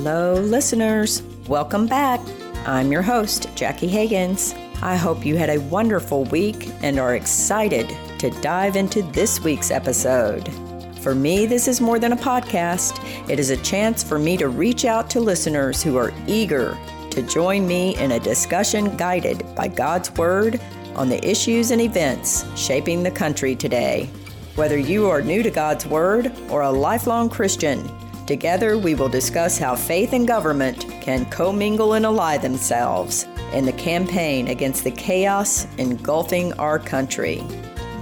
Hello, listeners. Welcome back. I'm your host, Jackie Higgins. I hope you had a wonderful week and are excited to dive into this week's episode. For me, this is more than a podcast. It is a chance for me to reach out to listeners who are eager to join me in a discussion guided by God's Word on the issues and events shaping the country today. Whether you are new to God's Word or a lifelong Christian, together we will discuss how faith and government can commingle and ally themselves in the campaign against the chaos engulfing our country.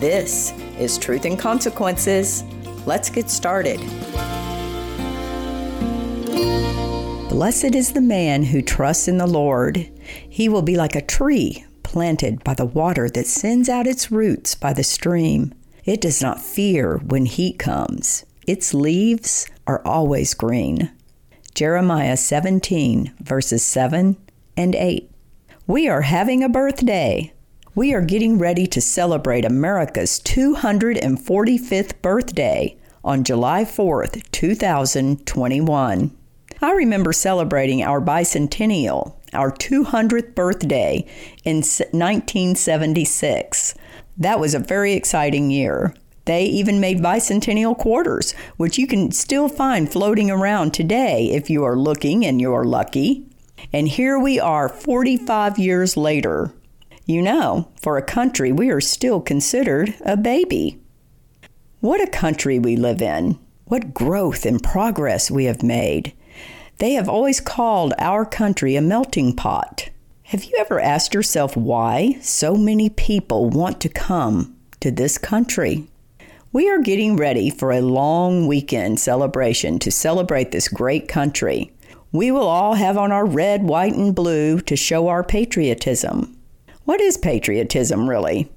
This is Truth and Consequences. Let's get started. Blessed is the man who trusts in the Lord. He will be like a tree planted by the water that sends out its roots by the stream. It does not fear when heat comes. Its leaves are always green. Jeremiah 17, verses 7 and 8. We are having a birthday. We are getting ready to celebrate America's 245th birthday on July 4th, 2021. I remember celebrating our bicentennial, our 200th birthday in 1976. That was a very exciting year. They even made bicentennial quarters, which you can still find floating around today if you are looking and you're lucky. And here we are 45 years later. You know, for a country, we are still considered a baby. What a country we live in. What growth and progress we have made. They have always called our country a melting pot. Have you ever asked yourself why so many people want to come to this country? We are getting ready for a long weekend celebration to celebrate this great country. We will all have on our red, white, and blue to show our patriotism. What is patriotism, really?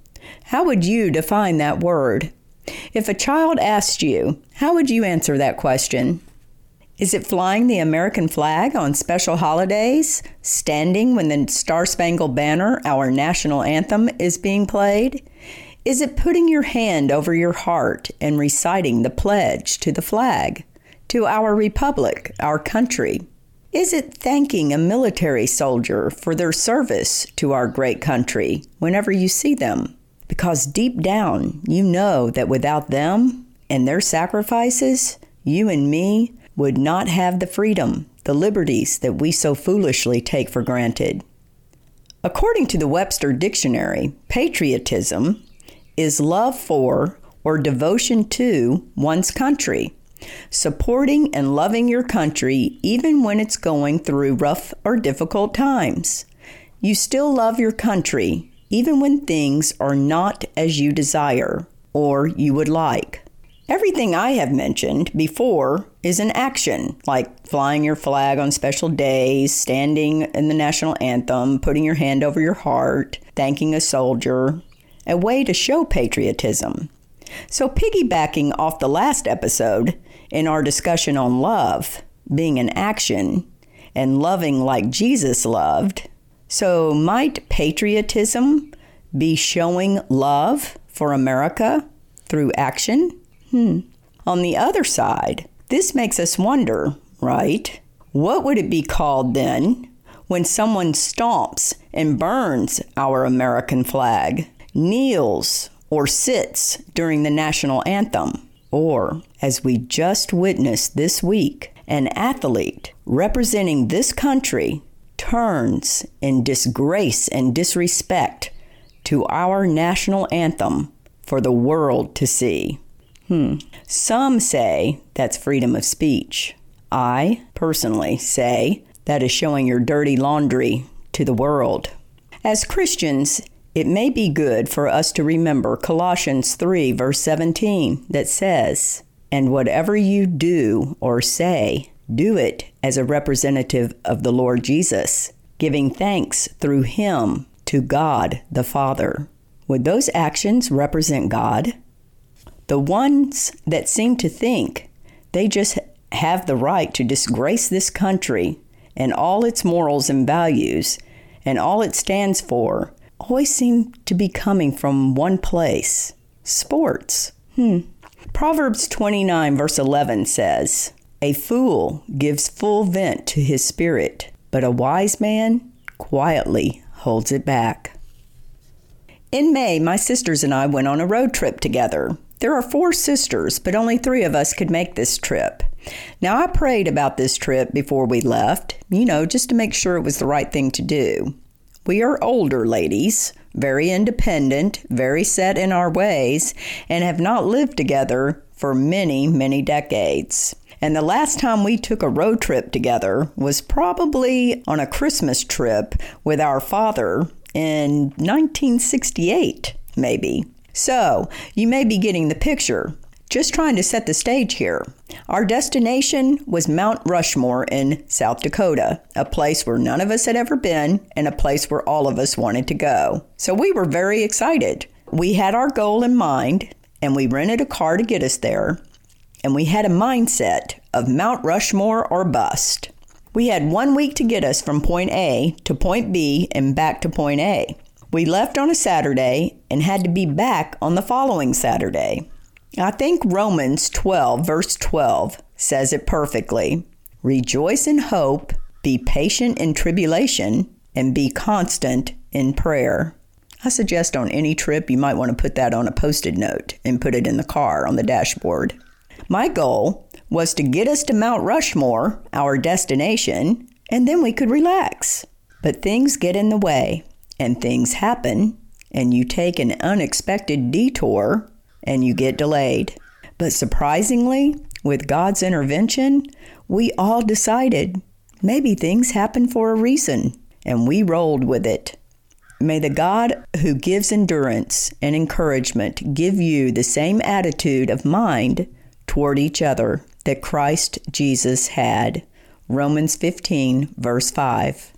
How would you define that word? If a child asked you, how would you answer that question? Is it flying the American flag on special holidays, standing when the Star Spangled Banner, our national anthem, is being played? Is it putting your hand over your heart and reciting the pledge to the flag, to our republic, our country? Is it thanking a military soldier for their service to our great country whenever you see them? Because deep down, you know that without them and their sacrifices, you and me would not have the freedom, the liberties that we so foolishly take for granted. According to the Webster Dictionary, patriotism is love for or devotion to one's country, supporting and loving your country even when it's going through rough or difficult times. You still love your country even when things are not as you desire or you would like. Everything I have mentioned before is an action, like flying your flag on special days, standing in the national anthem, putting your hand over your heart, thanking a soldier, a way to show patriotism. So, piggybacking off the last episode in our discussion on love being an action and loving like Jesus loved, so might patriotism be showing love for America through action? Hmm. On the other side, this makes us wonder, right? What would it be called then when someone stomps and burns our American flag, kneels or sits during the national anthem? Or, as we just witnessed this week, an athlete representing this country turns in disgrace and disrespect to our national anthem for the world to see. Hmm. Some say that's freedom of speech. I personally say that is showing your dirty laundry to the world. As Christians, it may be good for us to remember Colossians 3, verse 17, that says, And whatever you do or say, do it as a representative of the Lord Jesus, giving thanks through him to God the Father. Would those actions represent God? The ones that seem to think they just have the right to disgrace this country and all its morals and values and all it stands for always seem to be coming from one place sports. Hmm. Proverbs 29, verse 11 says, A fool gives full vent to his spirit, but a wise man quietly holds it back. In May, my sisters and I went on a road trip together. There are four sisters, but only three of us could make this trip. Now, I prayed about this trip before we left, you know, just to make sure it was the right thing to do. We are older ladies, very independent, very set in our ways, and have not lived together for many, many decades. And the last time we took a road trip together was probably on a Christmas trip with our father in 1968, maybe. So, you may be getting the picture. Just trying to set the stage here. Our destination was Mount Rushmore in South Dakota, a place where none of us had ever been and a place where all of us wanted to go. So we were very excited. We had our goal in mind and we rented a car to get us there and we had a mindset of Mount Rushmore or bust. We had one week to get us from point A to point B and back to point A. We left on a Saturday and had to be back on the following Saturday. I think Romans 12, verse 12, says it perfectly Rejoice in hope, be patient in tribulation, and be constant in prayer. I suggest on any trip you might want to put that on a post it note and put it in the car on the dashboard. My goal was to get us to Mount Rushmore, our destination, and then we could relax. But things get in the way, and things happen, and you take an unexpected detour and you get delayed. But surprisingly, with God's intervention, we all decided maybe things happen for a reason, and we rolled with it. May the God who gives endurance and encouragement give you the same attitude of mind toward each other that Christ Jesus had. Romans 15, verse 5.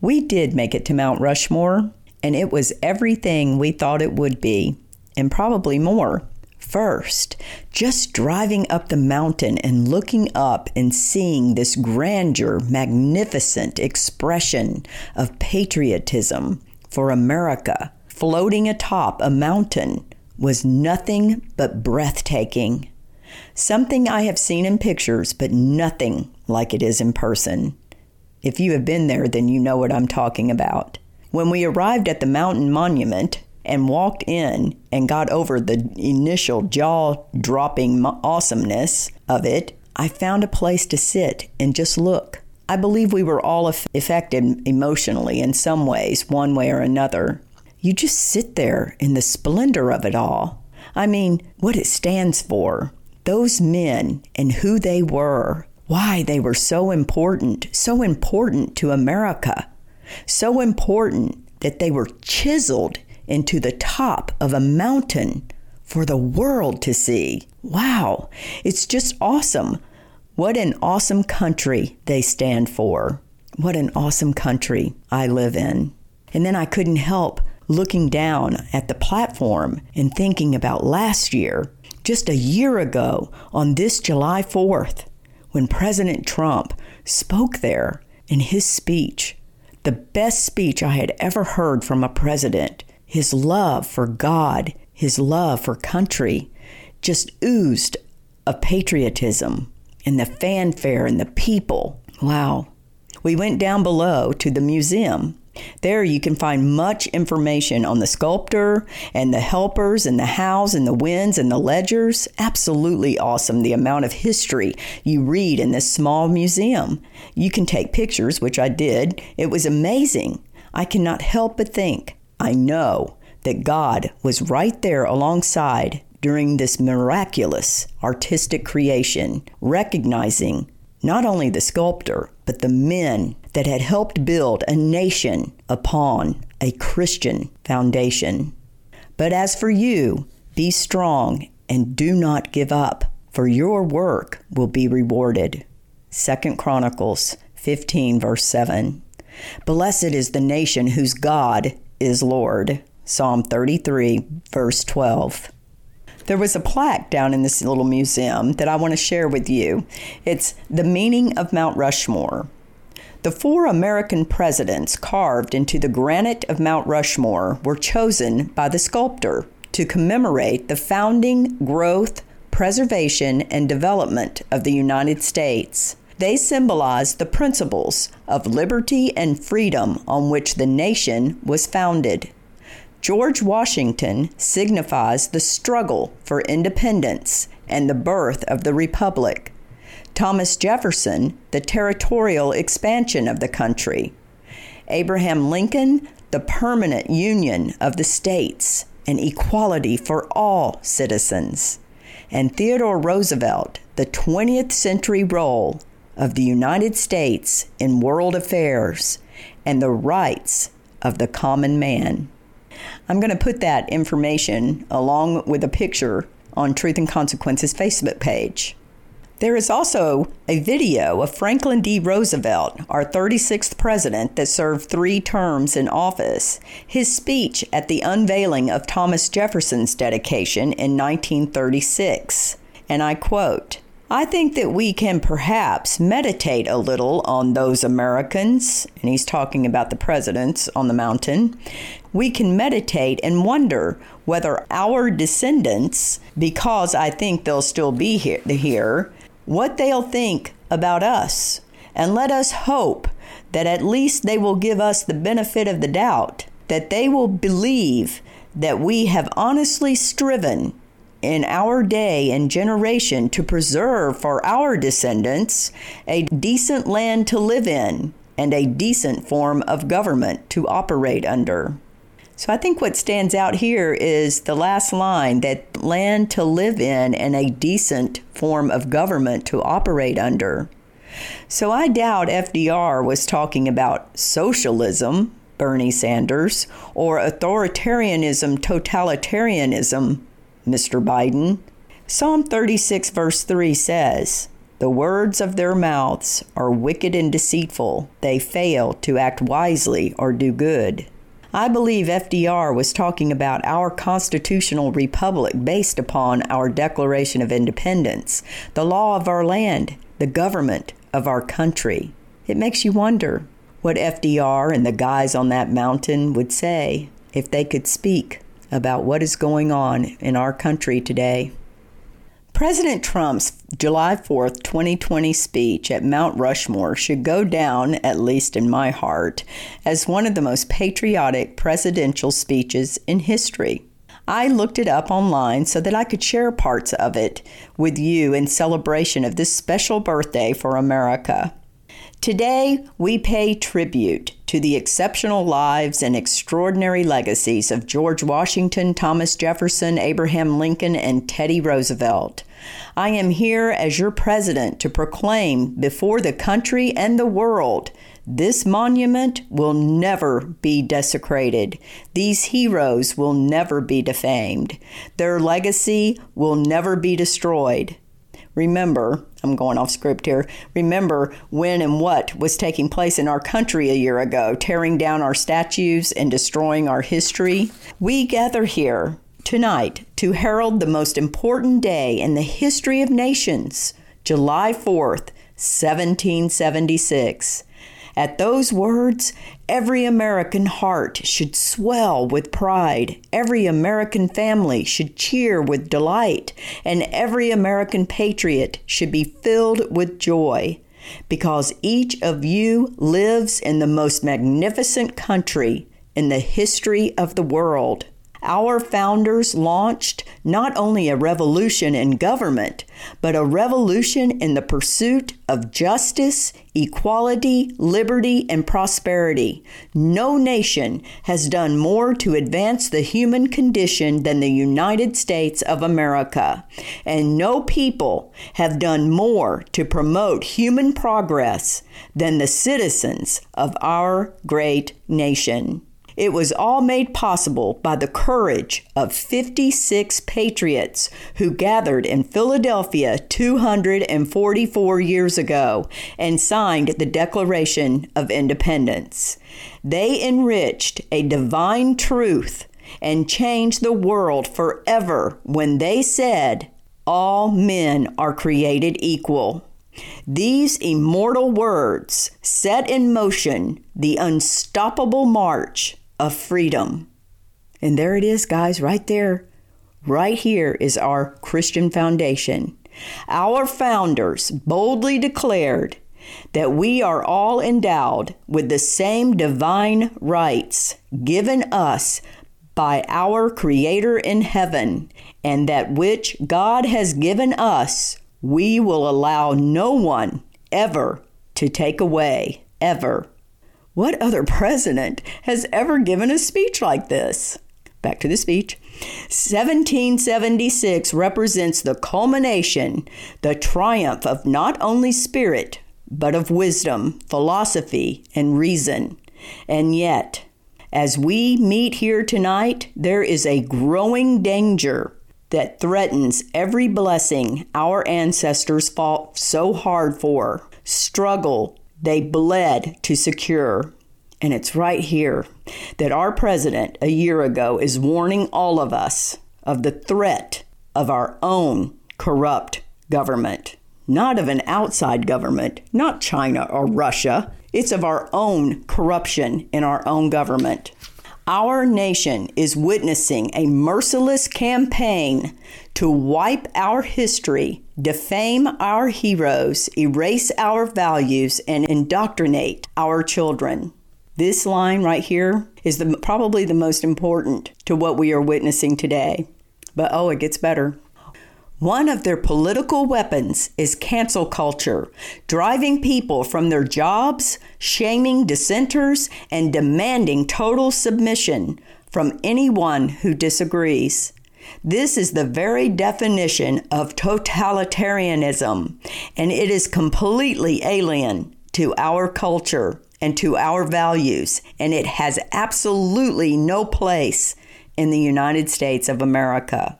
We did make it to Mount Rushmore, and it was everything we thought it would be, and probably more. First, just driving up the mountain and looking up and seeing this grandeur, magnificent expression of patriotism for America floating atop a mountain was nothing but breathtaking. Something I have seen in pictures, but nothing like it is in person. If you have been there, then you know what I'm talking about. When we arrived at the mountain monument and walked in and got over the initial jaw dropping awesomeness of it, I found a place to sit and just look. I believe we were all affected emotionally in some ways, one way or another. You just sit there in the splendor of it all. I mean, what it stands for, those men and who they were, why they were so important, so important to America, so important that they were chiseled into the top of a mountain for the world to see. Wow, it's just awesome. What an awesome country they stand for. What an awesome country I live in. And then I couldn't help looking down at the platform and thinking about last year just a year ago, on this July 4th, when President Trump spoke there in his speech, the best speech I had ever heard from a president, his love for God, his love for country, just oozed of patriotism and the fanfare and the people. Wow. We went down below to the museum there you can find much information on the sculptor and the helpers and the hows and the winds and the ledgers. Absolutely awesome the amount of history you read in this small museum. You can take pictures, which I did. It was amazing. I cannot help but think, I know that God was right there alongside during this miraculous artistic creation, recognizing not only the sculptor, but the men that had helped build a nation upon a Christian foundation. But as for you, be strong and do not give up, for your work will be rewarded. 2 Chronicles 15, verse 7. Blessed is the nation whose God is Lord. Psalm 33, verse 12. There was a plaque down in this little museum that I want to share with you. It's The Meaning of Mount Rushmore. The four American presidents carved into the granite of Mount Rushmore were chosen by the sculptor to commemorate the founding, growth, preservation, and development of the United States. They symbolize the principles of liberty and freedom on which the nation was founded. George Washington signifies the struggle for independence and the birth of the Republic. Thomas Jefferson, the territorial expansion of the country. Abraham Lincoln, the permanent union of the states and equality for all citizens. And Theodore Roosevelt, the 20th century role of the United States in world affairs and the rights of the common man. I'm going to put that information along with a picture on Truth and Consequences Facebook page. There is also a video of Franklin D. Roosevelt, our 36th president that served three terms in office, his speech at the unveiling of Thomas Jefferson's dedication in 1936. And I quote, I think that we can perhaps meditate a little on those Americans, and he's talking about the presidents on the mountain. We can meditate and wonder whether our descendants, because I think they'll still be here, here what they'll think about us. And let us hope that at least they will give us the benefit of the doubt, that they will believe that we have honestly striven in our day and generation to preserve for our descendants a decent land to live in and a decent form of government to operate under. So I think what stands out here is the last line that land to live in and a decent form of government to operate under. So I doubt FDR was talking about socialism, Bernie Sanders, or authoritarianism, totalitarianism, Mr. Biden. Psalm 36, verse 3 says, The words of their mouths are wicked and deceitful. They fail to act wisely or do good. I believe FDR was talking about our constitutional republic based upon our Declaration of Independence, the law of our land, the government of our country. It makes you wonder what FDR and the guys on that mountain would say if they could speak about what is going on in our country today. President Trump's July 4th, 2020 speech at Mount Rushmore should go down, at least in my heart, as one of the most patriotic presidential speeches in history. I looked it up online so that I could share parts of it with you in celebration of this special birthday for America. Today, we pay tribute to the exceptional lives and extraordinary legacies of George Washington, Thomas Jefferson, Abraham Lincoln, and Teddy Roosevelt. I am here as your president to proclaim before the country and the world this monument will never be desecrated. These heroes will never be defamed. Their legacy will never be destroyed. Remember, I'm going off script here. Remember when and what was taking place in our country a year ago, tearing down our statues and destroying our history? We gather here tonight to herald the most important day in the history of nations, July 4th, 1776. At those words, every American heart should swell with pride, every American family should cheer with delight, and every American patriot should be filled with joy. Because each of you lives in the most magnificent country in the history of the world. Our founders launched not only a revolution in government, but a revolution in the pursuit of justice, equality, liberty, and prosperity. No nation has done more to advance the human condition than the United States of America, and no people have done more to promote human progress than the citizens of our great nation. It was all made possible by the courage of 56 patriots who gathered in Philadelphia 244 years ago and signed the Declaration of Independence. They enriched a divine truth and changed the world forever when they said, All men are created equal. These immortal words set in motion the unstoppable march of freedom. And there it is, guys, right there, right here is our Christian foundation. Our founders boldly declared that we are all endowed with the same divine rights given us by our Creator in heaven, and that which God has given us, we will allow no one ever to take away, ever. What other president has ever given a speech like this? Back to the speech. 1776 represents the culmination, the triumph of not only spirit, but of wisdom, philosophy, and reason. And yet, as we meet here tonight, there is a growing danger that threatens every blessing our ancestors fought so hard for, struggle they bled to secure. And it's right here that our president a year ago is warning all of us of the threat of our own corrupt government. Not of an outside government, not China or Russia. It's of our own corruption in our own government. Our nation is witnessing a merciless campaign to wipe our history, defame our heroes, erase our values, and indoctrinate our children. This line right here is the, probably the most important to what we are witnessing today. But oh, it gets better. One of their political weapons is cancel culture, driving people from their jobs, shaming dissenters, and demanding total submission from anyone who disagrees. This is the very definition of totalitarianism, and it is completely alien to our culture and to our values, and it has absolutely no place in the United States of America.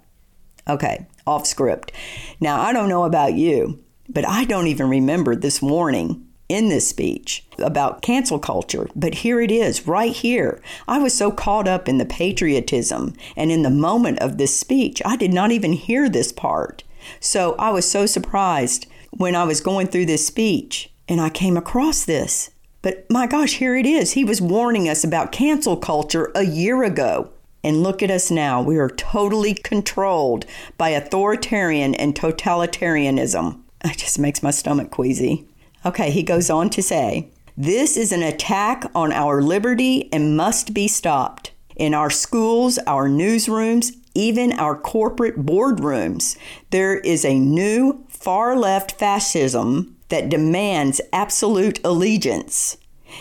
Okay, off script. Now, I don't know about you, but I don't even remember this warning in this speech about cancel culture, but here it is, right here. I was so caught up in the patriotism and in the moment of this speech, I did not even hear this part. So I was so surprised when I was going through this speech and I came across this. But my gosh, here it is. He was warning us about cancel culture a year ago. And look at us now. We are totally controlled by authoritarian and totalitarianism. It just makes my stomach queasy. Okay, he goes on to say, This is an attack on our liberty and must be stopped. In our schools, our newsrooms, even our corporate boardrooms, there is a new far left fascism that demands absolute allegiance.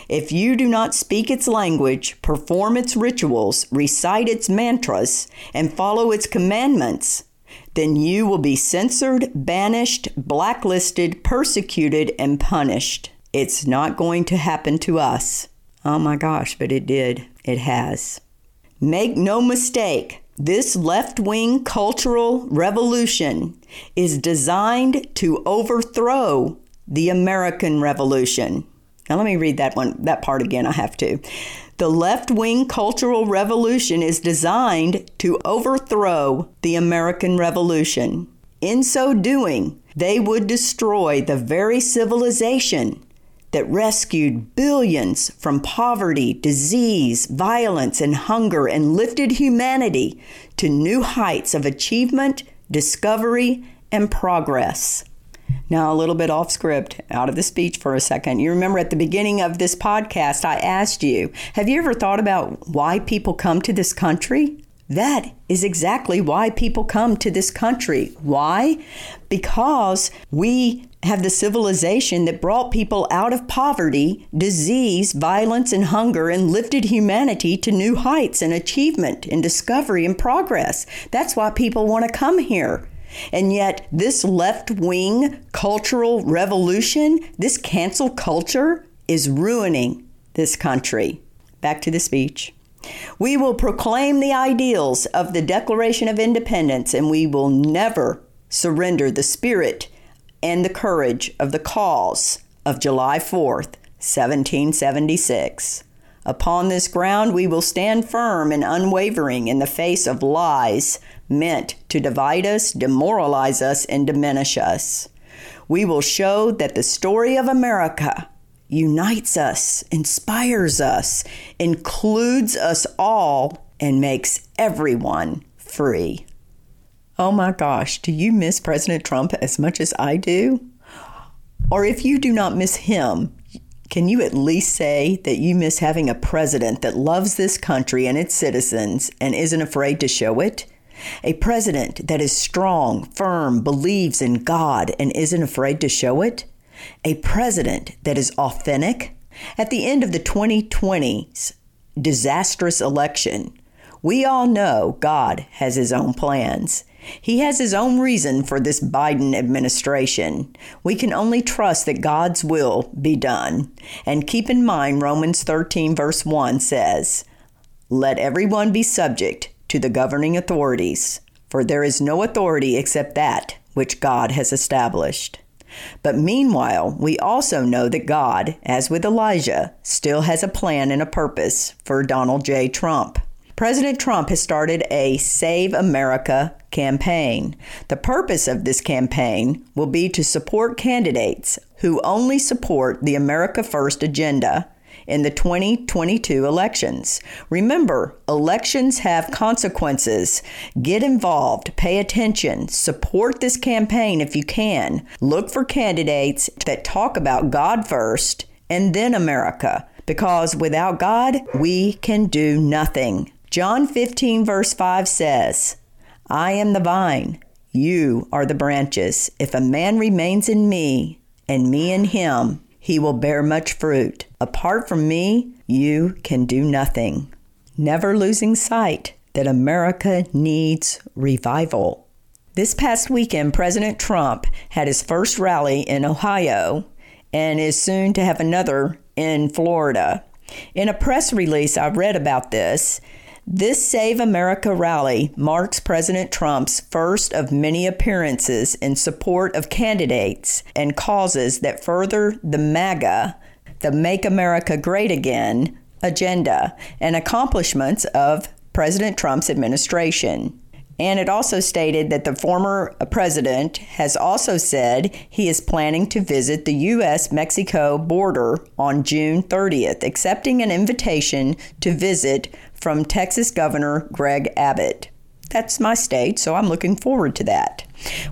If you do not speak its language, perform its rituals, recite its mantras, and follow its commandments, then you will be censored, banished, blacklisted, persecuted, and punished. It's not going to happen to us. Oh my gosh, but it did. It has. Make no mistake, this left wing cultural revolution is designed to overthrow the American Revolution. Now let me read that one that part again I have to. The left-wing cultural revolution is designed to overthrow the American Revolution. In so doing, they would destroy the very civilization that rescued billions from poverty, disease, violence, and hunger and lifted humanity to new heights of achievement, discovery, and progress. Now, a little bit off script, out of the speech for a second. You remember at the beginning of this podcast, I asked you, have you ever thought about why people come to this country? That is exactly why people come to this country. Why? Because we have the civilization that brought people out of poverty, disease, violence, and hunger and lifted humanity to new heights and achievement and discovery and progress. That's why people want to come here. And yet, this left wing cultural revolution, this cancel culture, is ruining this country. Back to the speech. We will proclaim the ideals of the Declaration of Independence, and we will never surrender the spirit and the courage of the cause of July 4th, 1776. Upon this ground, we will stand firm and unwavering in the face of lies meant to divide us, demoralize us, and diminish us. We will show that the story of America unites us, inspires us, includes us all, and makes everyone free. Oh my gosh, do you miss President Trump as much as I do? Or if you do not miss him, can you at least say that you miss having a president that loves this country and its citizens and isn't afraid to show it? A president that is strong, firm, believes in God and isn't afraid to show it? A president that is authentic? At the end of the 2020's disastrous election, we all know God has his own plans. He has his own reason for this Biden administration. We can only trust that God's will be done. And keep in mind, Romans 13, verse 1 says, Let everyone be subject to the governing authorities, for there is no authority except that which God has established. But meanwhile, we also know that God, as with Elijah, still has a plan and a purpose for Donald J. Trump. President Trump has started a Save America campaign. The purpose of this campaign will be to support candidates who only support the America First agenda in the 2022 elections. Remember, elections have consequences. Get involved, pay attention, support this campaign if you can. Look for candidates that talk about God first and then America, because without God, we can do nothing. John 15, verse 5 says, I am the vine, you are the branches. If a man remains in me, and me in him, he will bear much fruit. Apart from me, you can do nothing. Never losing sight that America needs revival. This past weekend, President Trump had his first rally in Ohio and is soon to have another in Florida. In a press release, I read about this this Save America rally marks President Trump's first of many appearances in support of candidates and causes that further the MAGA, the Make America Great Again agenda and accomplishments of President Trump's administration. And it also stated that the former president has also said he is planning to visit the U.S. Mexico border on June 30th, accepting an invitation to visit from Texas Governor Greg Abbott. That's my state, so I'm looking forward to that.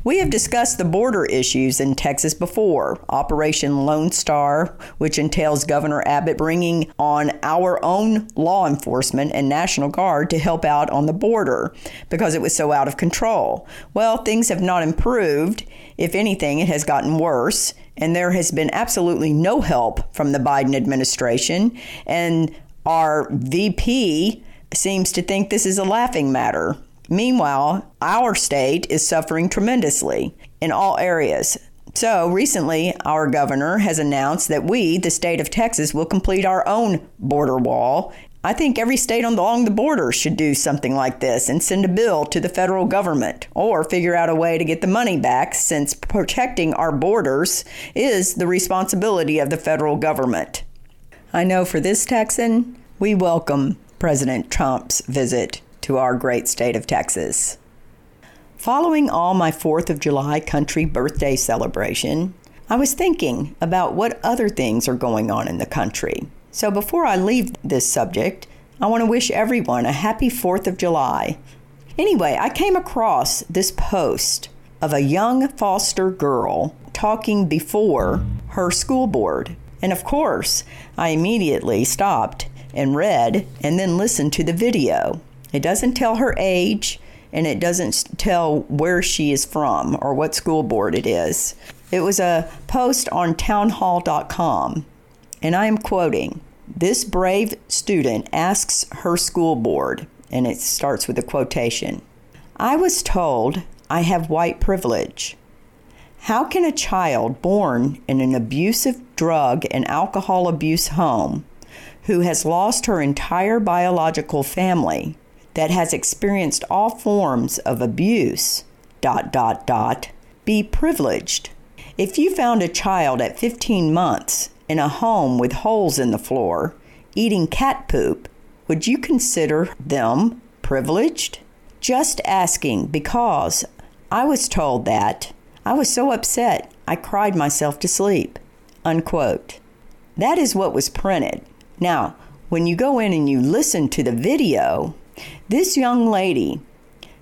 We have discussed the border issues in Texas before. Operation Lone Star, which entails Governor Abbott bringing on our own law enforcement and National Guard to help out on the border because it was so out of control. Well, things have not improved. If anything, it has gotten worse, and there has been absolutely no help from the Biden administration. And our VP seems to think this is a laughing matter. Meanwhile, our state is suffering tremendously in all areas. So, recently, our governor has announced that we, the state of Texas, will complete our own border wall. I think every state along the border should do something like this and send a bill to the federal government or figure out a way to get the money back since protecting our borders is the responsibility of the federal government. I know for this Texan, we welcome President Trump's visit to our great state of Texas. Following all my 4th of July country birthday celebration, I was thinking about what other things are going on in the country. So before I leave this subject, I want to wish everyone a happy 4th of July. Anyway, I came across this post of a young foster girl talking before her school board and of course, I immediately stopped and read and then listened to the video. It doesn't tell her age and it doesn't tell where she is from or what school board it is. It was a post on townhall.com, and I am quoting This brave student asks her school board, and it starts with a quotation I was told I have white privilege. How can a child born in an abusive drug and alcohol abuse home who has lost her entire biological family that has experienced all forms of abuse dot dot dot be privileged? If you found a child at 15 months in a home with holes in the floor eating cat poop would you consider them privileged? Just asking because i was told that I was so upset I cried myself to sleep. Unquote. That is what was printed. Now, when you go in and you listen to the video, this young lady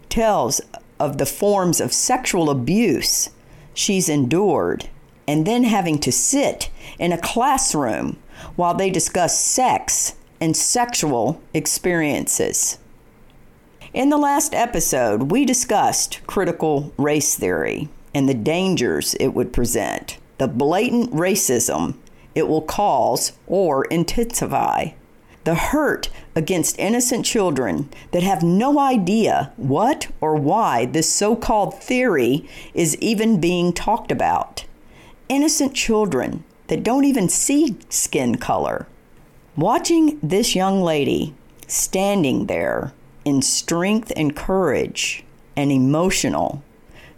tells of the forms of sexual abuse she's endured, and then having to sit in a classroom while they discuss sex and sexual experiences. In the last episode, we discussed critical race theory and the dangers it would present, the blatant racism it will cause or intensify, the hurt against innocent children that have no idea what or why this so called theory is even being talked about, innocent children that don't even see skin color. Watching this young lady standing there in strength and courage and emotional,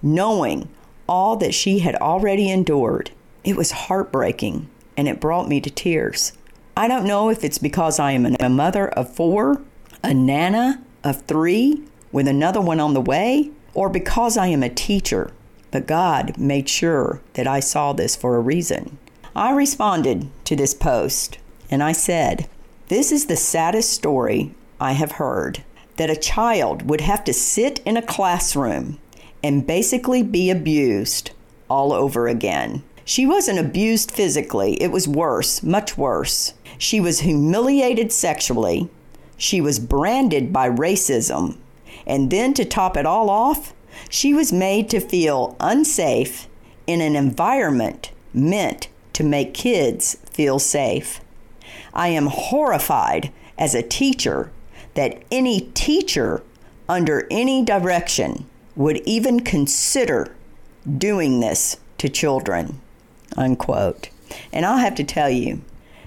knowing all that she had already endured, it was heartbreaking and it brought me to tears. I don't know if it's because I am a mother of four, a nana of three, with another one on the way, or because I am a teacher, but God made sure that I saw this for a reason. I responded to this post and I said, This is the saddest story I have heard that a child would have to sit in a classroom and basically be abused all over again. She wasn't abused physically, it was worse, much worse. She was humiliated sexually, she was branded by racism, and then to top it all off, she was made to feel unsafe in an environment meant to make kids feel safe. I am horrified as a teacher that any teacher under any direction would even consider doing this to children. Unquote. And I'll have to tell you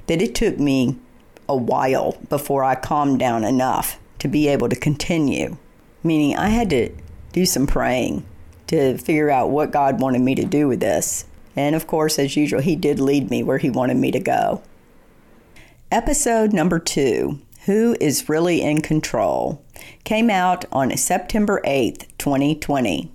that it took me a while before I calmed down enough to be able to continue. Meaning, I had to do some praying to figure out what God wanted me to do with this. And of course, as usual, He did lead me where He wanted me to go. Episode number two who is Really in Control, came out on September 8th, 2020.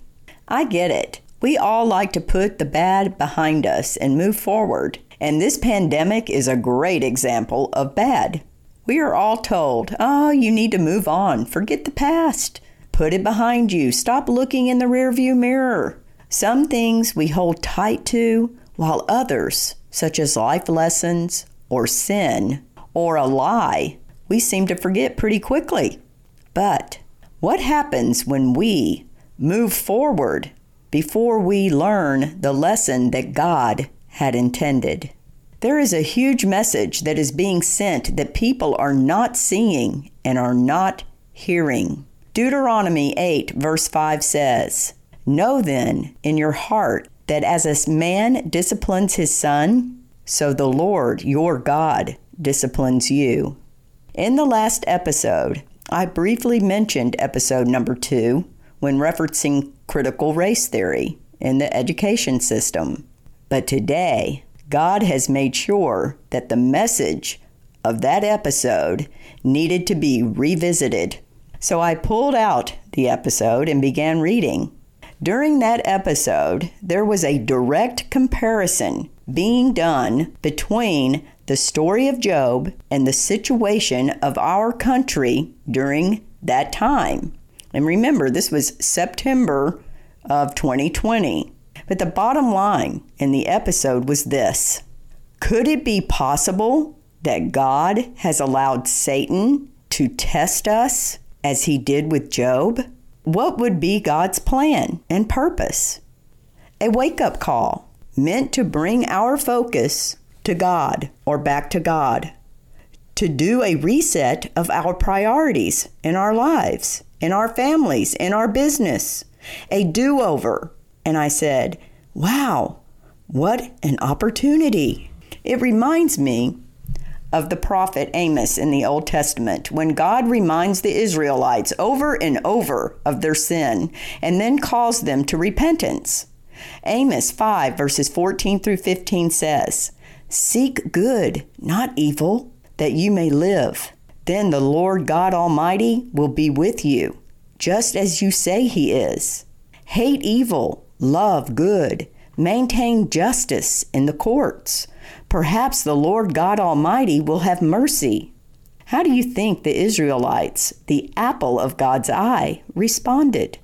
I get it. We all like to put the bad behind us and move forward, and this pandemic is a great example of bad. We are all told, oh, you need to move on, forget the past, put it behind you, stop looking in the rearview mirror. Some things we hold tight to, while others, such as life lessons or sin or a lie, we seem to forget pretty quickly. But what happens when we move forward before we learn the lesson that God had intended? There is a huge message that is being sent that people are not seeing and are not hearing. Deuteronomy 8, verse 5 says, Know then in your heart that as a man disciplines his son, so the Lord your God disciplines you. In the last episode, I briefly mentioned episode number two when referencing critical race theory in the education system. But today, God has made sure that the message of that episode needed to be revisited. So I pulled out the episode and began reading. During that episode, there was a direct comparison being done between the story of Job and the situation of our country during that time. And remember, this was September of 2020. But the bottom line in the episode was this Could it be possible that God has allowed Satan to test us as he did with Job? What would be God's plan and purpose? A wake up call meant to bring our focus to God or back to God, to do a reset of our priorities in our lives, in our families, in our business, a do over. And I said, Wow, what an opportunity! It reminds me of the prophet Amos in the Old Testament when God reminds the Israelites over and over of their sin and then calls them to repentance. Amos 5, verses 14 through 15 says, Seek good, not evil, that you may live. Then the Lord God Almighty will be with you, just as you say He is. Hate evil, love good, maintain justice in the courts. Perhaps the Lord God Almighty will have mercy. How do you think the Israelites, the apple of God's eye, responded?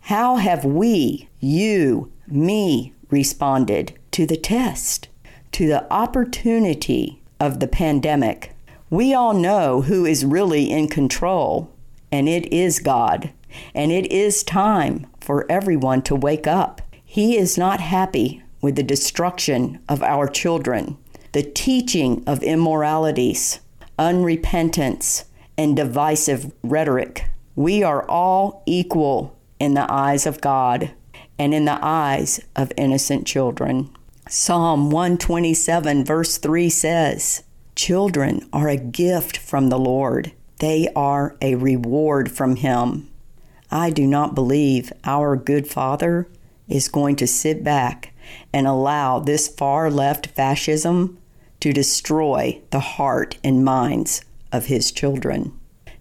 How have we, you, me, responded to the test, to the opportunity of the pandemic? We all know who is really in control, and it is God. And it is time for everyone to wake up. He is not happy with the destruction of our children, the teaching of immoralities, unrepentance, and divisive rhetoric. We are all equal in the eyes of God and in the eyes of innocent children. Psalm 127, verse 3 says, Children are a gift from the Lord, they are a reward from Him. I do not believe our good Father is going to sit back and allow this far left fascism to destroy the heart and minds of His children.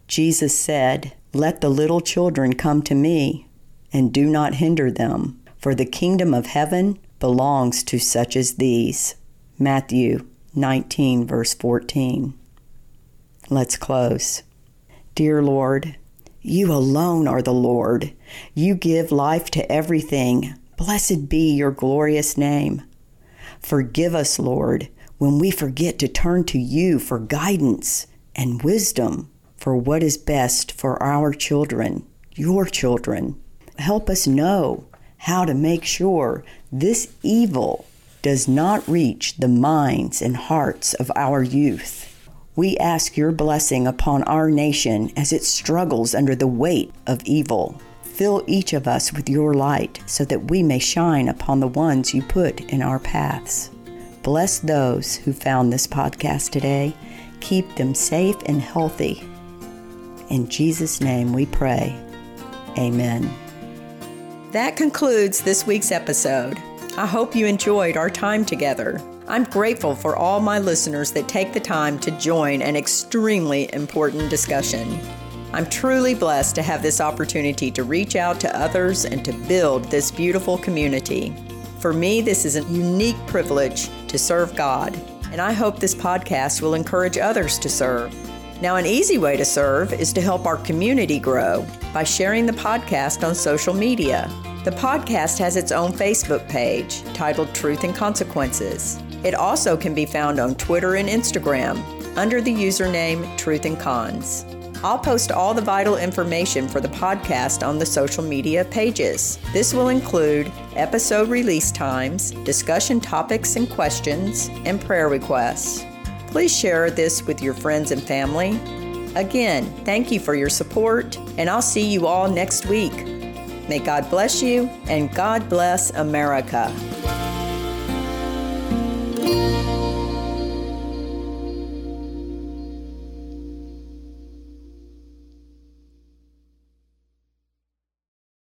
Jesus said, Let the little children come to me and do not hinder them, for the kingdom of heaven belongs to such as these. Matthew 19, verse 14. Let's close. Dear Lord, you alone are the Lord. You give life to everything. Blessed be your glorious name. Forgive us, Lord, when we forget to turn to you for guidance and wisdom for what is best for our children, your children help us know how to make sure this evil does not reach the minds and hearts of our youth. We ask your blessing upon our nation as it struggles under the weight of evil. Fill each of us with your light so that we may shine upon the ones you put in our paths. Bless those who found this podcast today. Keep them safe and healthy. In Jesus' name we pray. Amen. That concludes this week's episode. I hope you enjoyed our time together. I'm grateful for all my listeners that take the time to join an extremely important discussion. I'm truly blessed to have this opportunity to reach out to others and to build this beautiful community. For me, this is a unique privilege to serve God, and I hope this podcast will encourage others to serve. Now, an easy way to serve is to help our community grow by sharing the podcast on social media. The podcast has its own Facebook page titled Truth and Consequences. It also can be found on Twitter and Instagram under the username Truth and Cons. I'll post all the vital information for the podcast on the social media pages. This will include episode release times, discussion topics and questions, and prayer requests. Please share this with your friends and family. Again, thank you for your support, and I'll see you all next week. May God bless you, and God bless America.